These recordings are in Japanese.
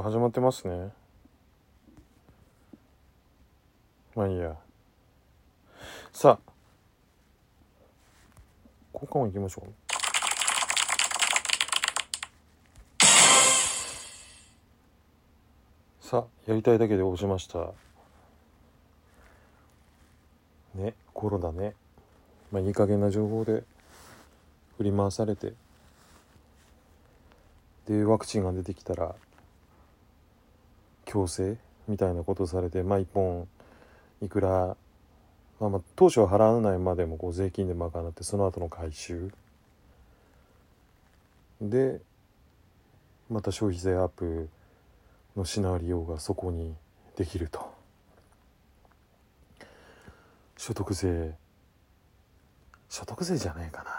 始まってますね。まあいいや。さあ。交換音いきましょう。さあやりたいだけで押しました。ねコロナね。まあいい加減な情報で振り回されて。でワクチンが出てきたら強制みたいなことされてまあ1本いくら、まあ、まあ当初は払わないまでもこう税金で賄ってその後の回収。でまた消費税アップのシナリオがそこにできると。所得税所得税じゃねえかな。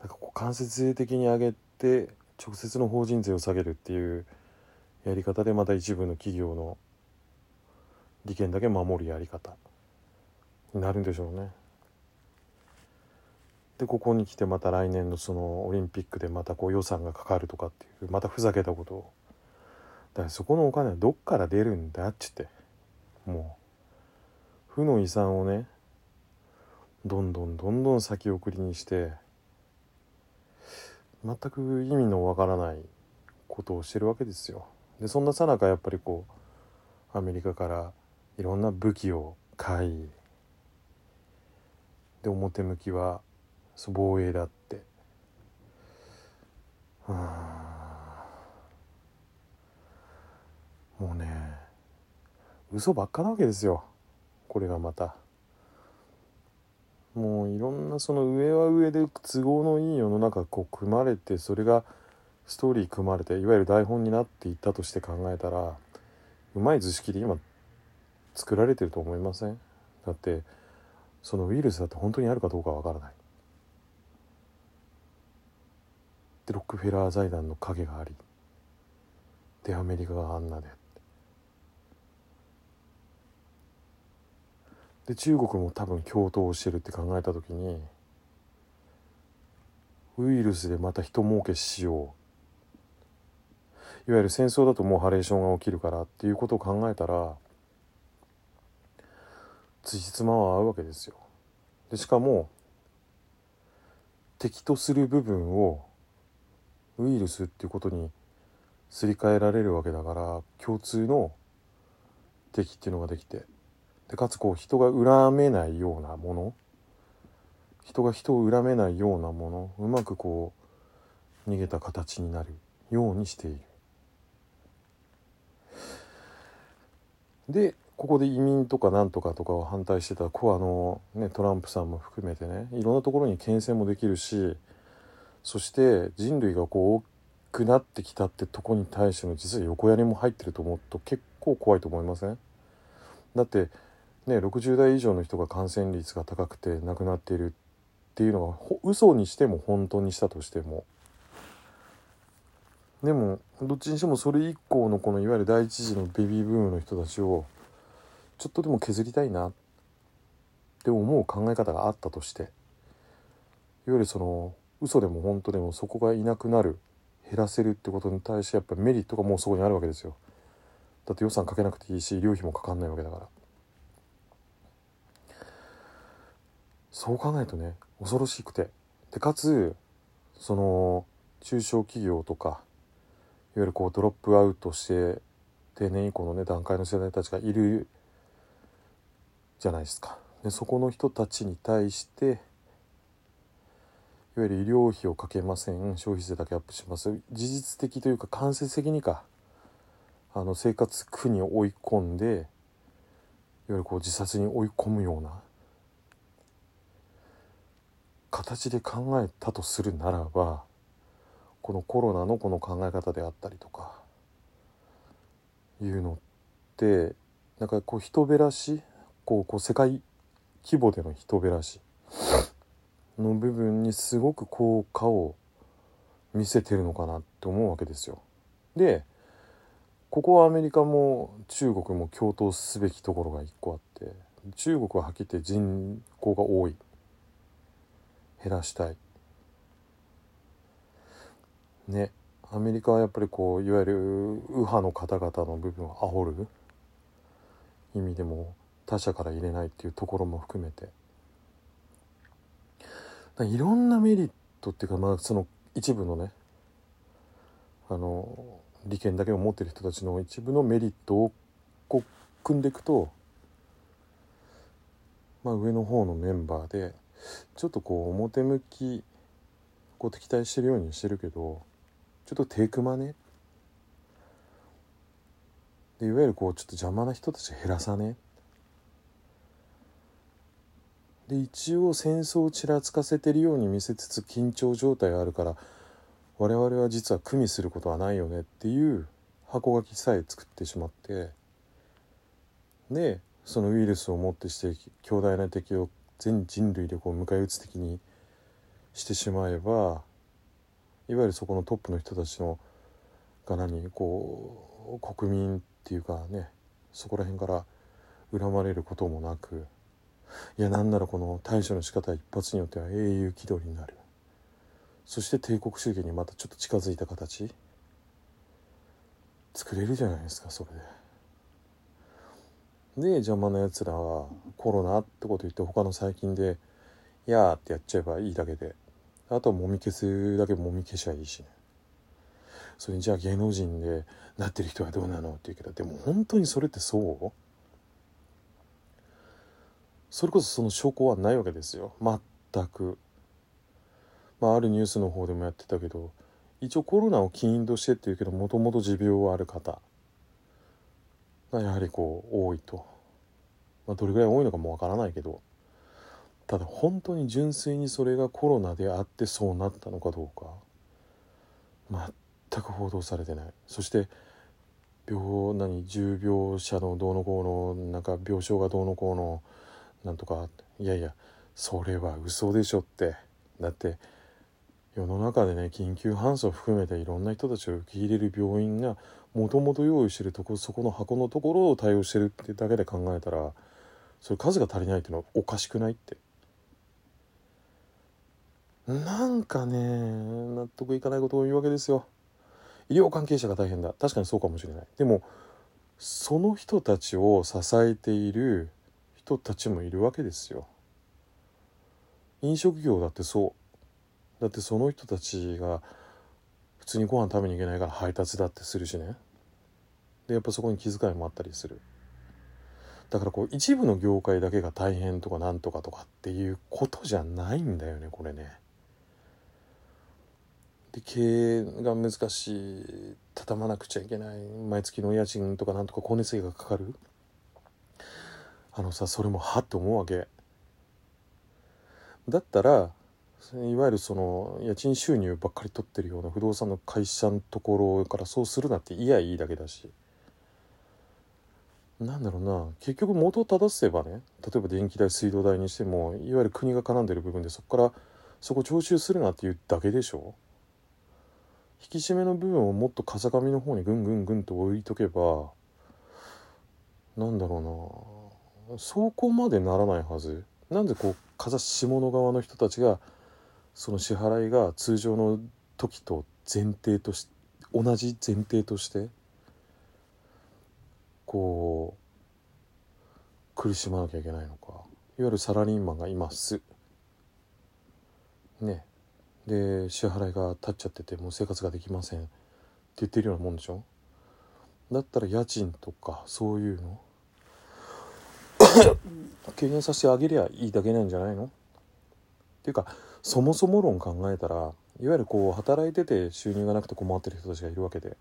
なんかこう間接税的に上げて直接の法人税を下げるっていうやり方でまた一部の企業の利権だけ守るやり方になるんでしょうね。でここに来てまた来年のそのオリンピックでまたこう予算がかかるとかっていうまたふざけたことをだからそこのお金はどっから出るんだっちってもう負の遺産をねどんどんどんどん先送りにして全く意味のわからないことをしてるわけですよ。でそんなさなかやっぱりこうアメリカからいろんな武器を買いで表向きは防衛だって。うもうね嘘ばっかなわけですよ。これがまた。もういろんなその上は上で都合のいい世の中こう組まれてそれがストーリー組まれていわゆる台本になっていったとして考えたらうまい図式で今作られてると思いません？だってそのウイルスだって本当にあるかどうかわからない。でロックフェラー財団の影がありでアメリカがあんなで。で中国も多分共闘してるって考えた時にウイルスでまた人儲けしよう。いわゆる戦争だともうハレーションが起きるからっていうことを考えたら辻褄は合うわけですよ。でしかも敵とする部分をウイルスっていうことにすり替えられるわけだから共通の敵っていうのができて。でかつこう人が恨めないようなもの。人が人を恨めないようなもの。うまくこう逃げた形になるようにしている。でここで移民とかなんとかとかを反対してたこうあの、ね、トランプさんも含めてねいろんなところに牽制もできるしそして人類がこう大きくなってきたってとこに対しての実は横やりも入ってると思うと結構怖いと思いません？だってね60代以上の人が感染率が高くて亡くなっているっていうのが嘘にしても本当にしたとしてもでもどっちにしてもそれ以降のこのいわゆる第一次のベビーブームの人たちをちょっとでも削りたいなって思う考え方があったとしていわゆるその嘘でも本当でもそこがいなくなる減らせるってことに対してやっぱりメリットがもうそこにあるわけですよ。だって予算かけなくていいし医療費もかかんないわけだから。そう考えるとね恐ろしくて。でかつその中小企業とかいわゆるこうドロップアウトして定年以降のね段階の世代たちがいるじゃないですか。でそこの人たちに対していわゆる医療費をかけません消費税だけアップします事実的というか間接的にかあの生活苦に追い込んでいわゆるこう自殺に追い込むような形で考えたとするならばこのコロナのこの考え方であったりとかいうのってなんかこう人べらしこうこう世界規模での人べらしの部分にすごく効果を見せてるのかなって思うわけですよ。でここはアメリカも中国も共闘すべきところが一個あって中国ははっきり言って人口が多い減らしたいねアメリカはやっぱりこういわゆる右派の方々の部分を煽る意味でも他者から入れないっていうところも含めて。いろんなメリットっていうかまあその一部のねあの利権だけを持ってる人たちの一部のメリットをこう組んでいくと、まあ、上の方のメンバーでちょっとこう表向きこう敵対してるようにしてるけどちょっとテイクマネでいわゆるこうちょっと邪魔な人たち減らさね？で一応戦争をちらつかせてるように見せつつ緊張状態があるから我々は実は組みすることはないよね？っていう箱書きさえ作ってしまってでそのウイルスをもってして強大な敵を全人類でこう迎え撃つ敵にしてしまえばいわゆるそこのトップの人たちのが何こう国民っていうかねそこら辺から恨まれることもなくいやなんならこの対処の仕方一発によっては英雄気取りになる。そして帝国主義にまたちょっと近づいた形。作れるじゃないですかそれで。で邪魔なやつらはコロナってこと言って他の細菌で「やー」ってやっちゃえばいいだけで。あとはもみ消すだけもみ消しゃいいしね。それにじゃあ芸能人でなってる人はどうなの？って言うけどでも本当にそれってそう？それこそその証拠はないわけですよ。全く。まあ、あるニュースの方でもやってたけど一応コロナを起因としてっていうけどもともと持病はある方。がやはりこう多いと、まあ、どれぐらい多いのかもわからないけど。ただ本当に純粋にそれがコロナであってそうなったのかどうか全く報道されてない。そして病何重病者のどうのこうのなんか病床がどうのこうのなんとかいやいやそれは嘘でしょってだって世の中でね緊急搬送含めていろんな人たちを受け入れる病院がもともと用意してるとこそこの箱のところを対応してるってだけで考えたらそれ数が足りないっていうのはおかしくないって。なんかね納得いかないことを言うわけですよ。医療関係者が大変だ。確かにそうかもしれない。でもその人たちを支えている人たちもいるわけですよ。飲食業だってそう。だってその人たちが普通にご飯食べに行けないから配達だってするしね。でやっぱそこに気遣いもあったりする。だからこう一部の業界だけが大変とかなんとかとかっていうことじゃないんだよねこれね。で経営が難しい畳まなくちゃいけない毎月の家賃とかなんとか光熱費がかかる。あのさそれもはって思うわけ。だったらいわゆるその家賃収入ばっかり取ってるような不動産の会社のところからそうするなっていやいいだけだし。なんだろうな。結局元を正せばね例えば電気代水道代にしてもいわゆる国が絡んでる部分でそこからそこ徴収するなっていうだけでしょ。引き締めの部分をもっと風上の方にぐんぐんぐんと置いとけばなんだろうな。そこまでならないはず。なんでこう風下の側の人たちがその支払いが通常の時と前提とし同じ前提としてこう苦しまなきゃいけないのか。いわゆるサラリーマンがいます。ね。で支払いが立っちゃっててもう生活ができません。って言ってるようなもんでしょ？だったら家賃とかそういうの？軽減させてあげりゃいいだけなんじゃないの？っていうかそもそも論考えたらいわゆるこう働いてて収入がなくて困ってる人たちがいるわけで。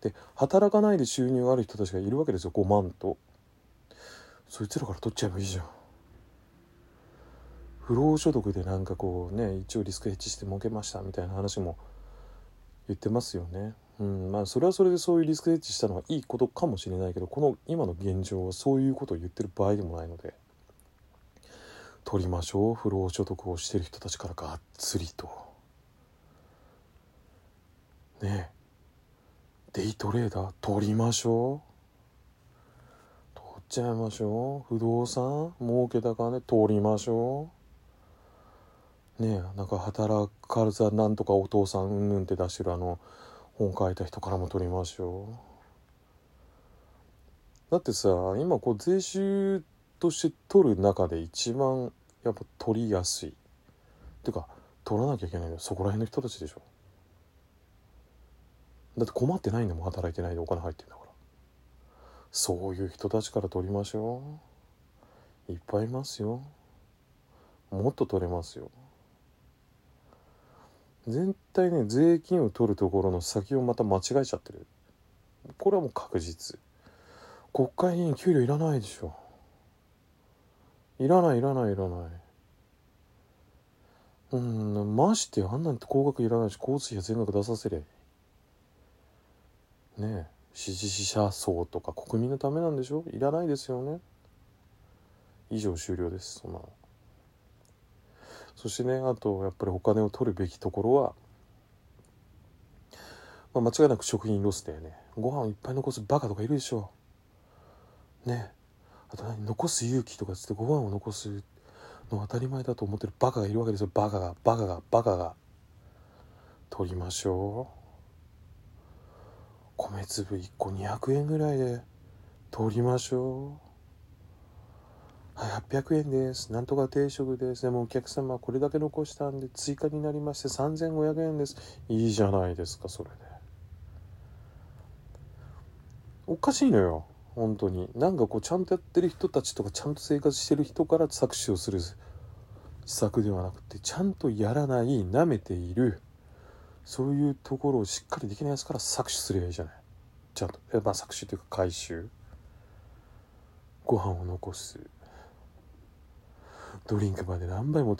で働かないで収入がある人たちがいるわけですよ5万と。そいつらから取っちゃえばいいじゃん不労所得でなんかこうね一応リスクヘッジして儲けましたみたいな話も言ってますよね。うんまあそれはそれでそういうリスクヘッジしたのはいいことかもしれないけどこの今の現状はそういうことを言ってる場合でもないので。取りましょう。不労所得をしてる人たちからがっつりと。ねえ。デイトレーダー取りましょう。取っちゃいましょう。不動産儲けた金取りましょう。ねなんか働かずなんとかお父さんうんぬんって出してるあの本書いた人からも取りましょう。だってさ今こう税収として取る中で一番やっぱ取りやすい。っていうか取らなきゃいけないのそこら辺の人たちでしょ。だって困ってないんだもん働いてないでお金入ってんだから。そういう人たちから取りましょう。いっぱいいますよ。もっと取れますよ。絶対ね税金を取るところの先をまた間違えちゃってる。これはもう確実。国会議員給料いらないでしょ。いらないいらないいらない。うんましてあんなんて高額いらないし交通費は全額出させれねえ支持者層とか国民のためなんでしょ。いらないですよね。以上終了ですそんなの。そしてねあとやっぱりお金を取るべきところは、まあ、間違いなく食品ロスだよね。ご飯をいっぱい残すバカとかいるでしょ。ね。あと何？残す勇気とかつってご飯を残すの当たり前だと思ってるバカがいるわけですよ。バカがバカがバカが。取りましょう。米粒1個200円ぐらいで取りましょう。800円です。なんとか定食です。でもお客様これだけ残したんで追加になりまして3500円です。いいじゃないですかそれで。おかしいのよ。本当に。なんかこうちゃんとやってる人たちとかちゃんと生活してる人から搾取をする。施策ではなくてちゃんとやらない舐めている。そういうところをしっかりできないやつから搾取すればいいじゃない。ちゃんと。まあ搾取というか回収。ご飯を残す。ドリンクまで何杯も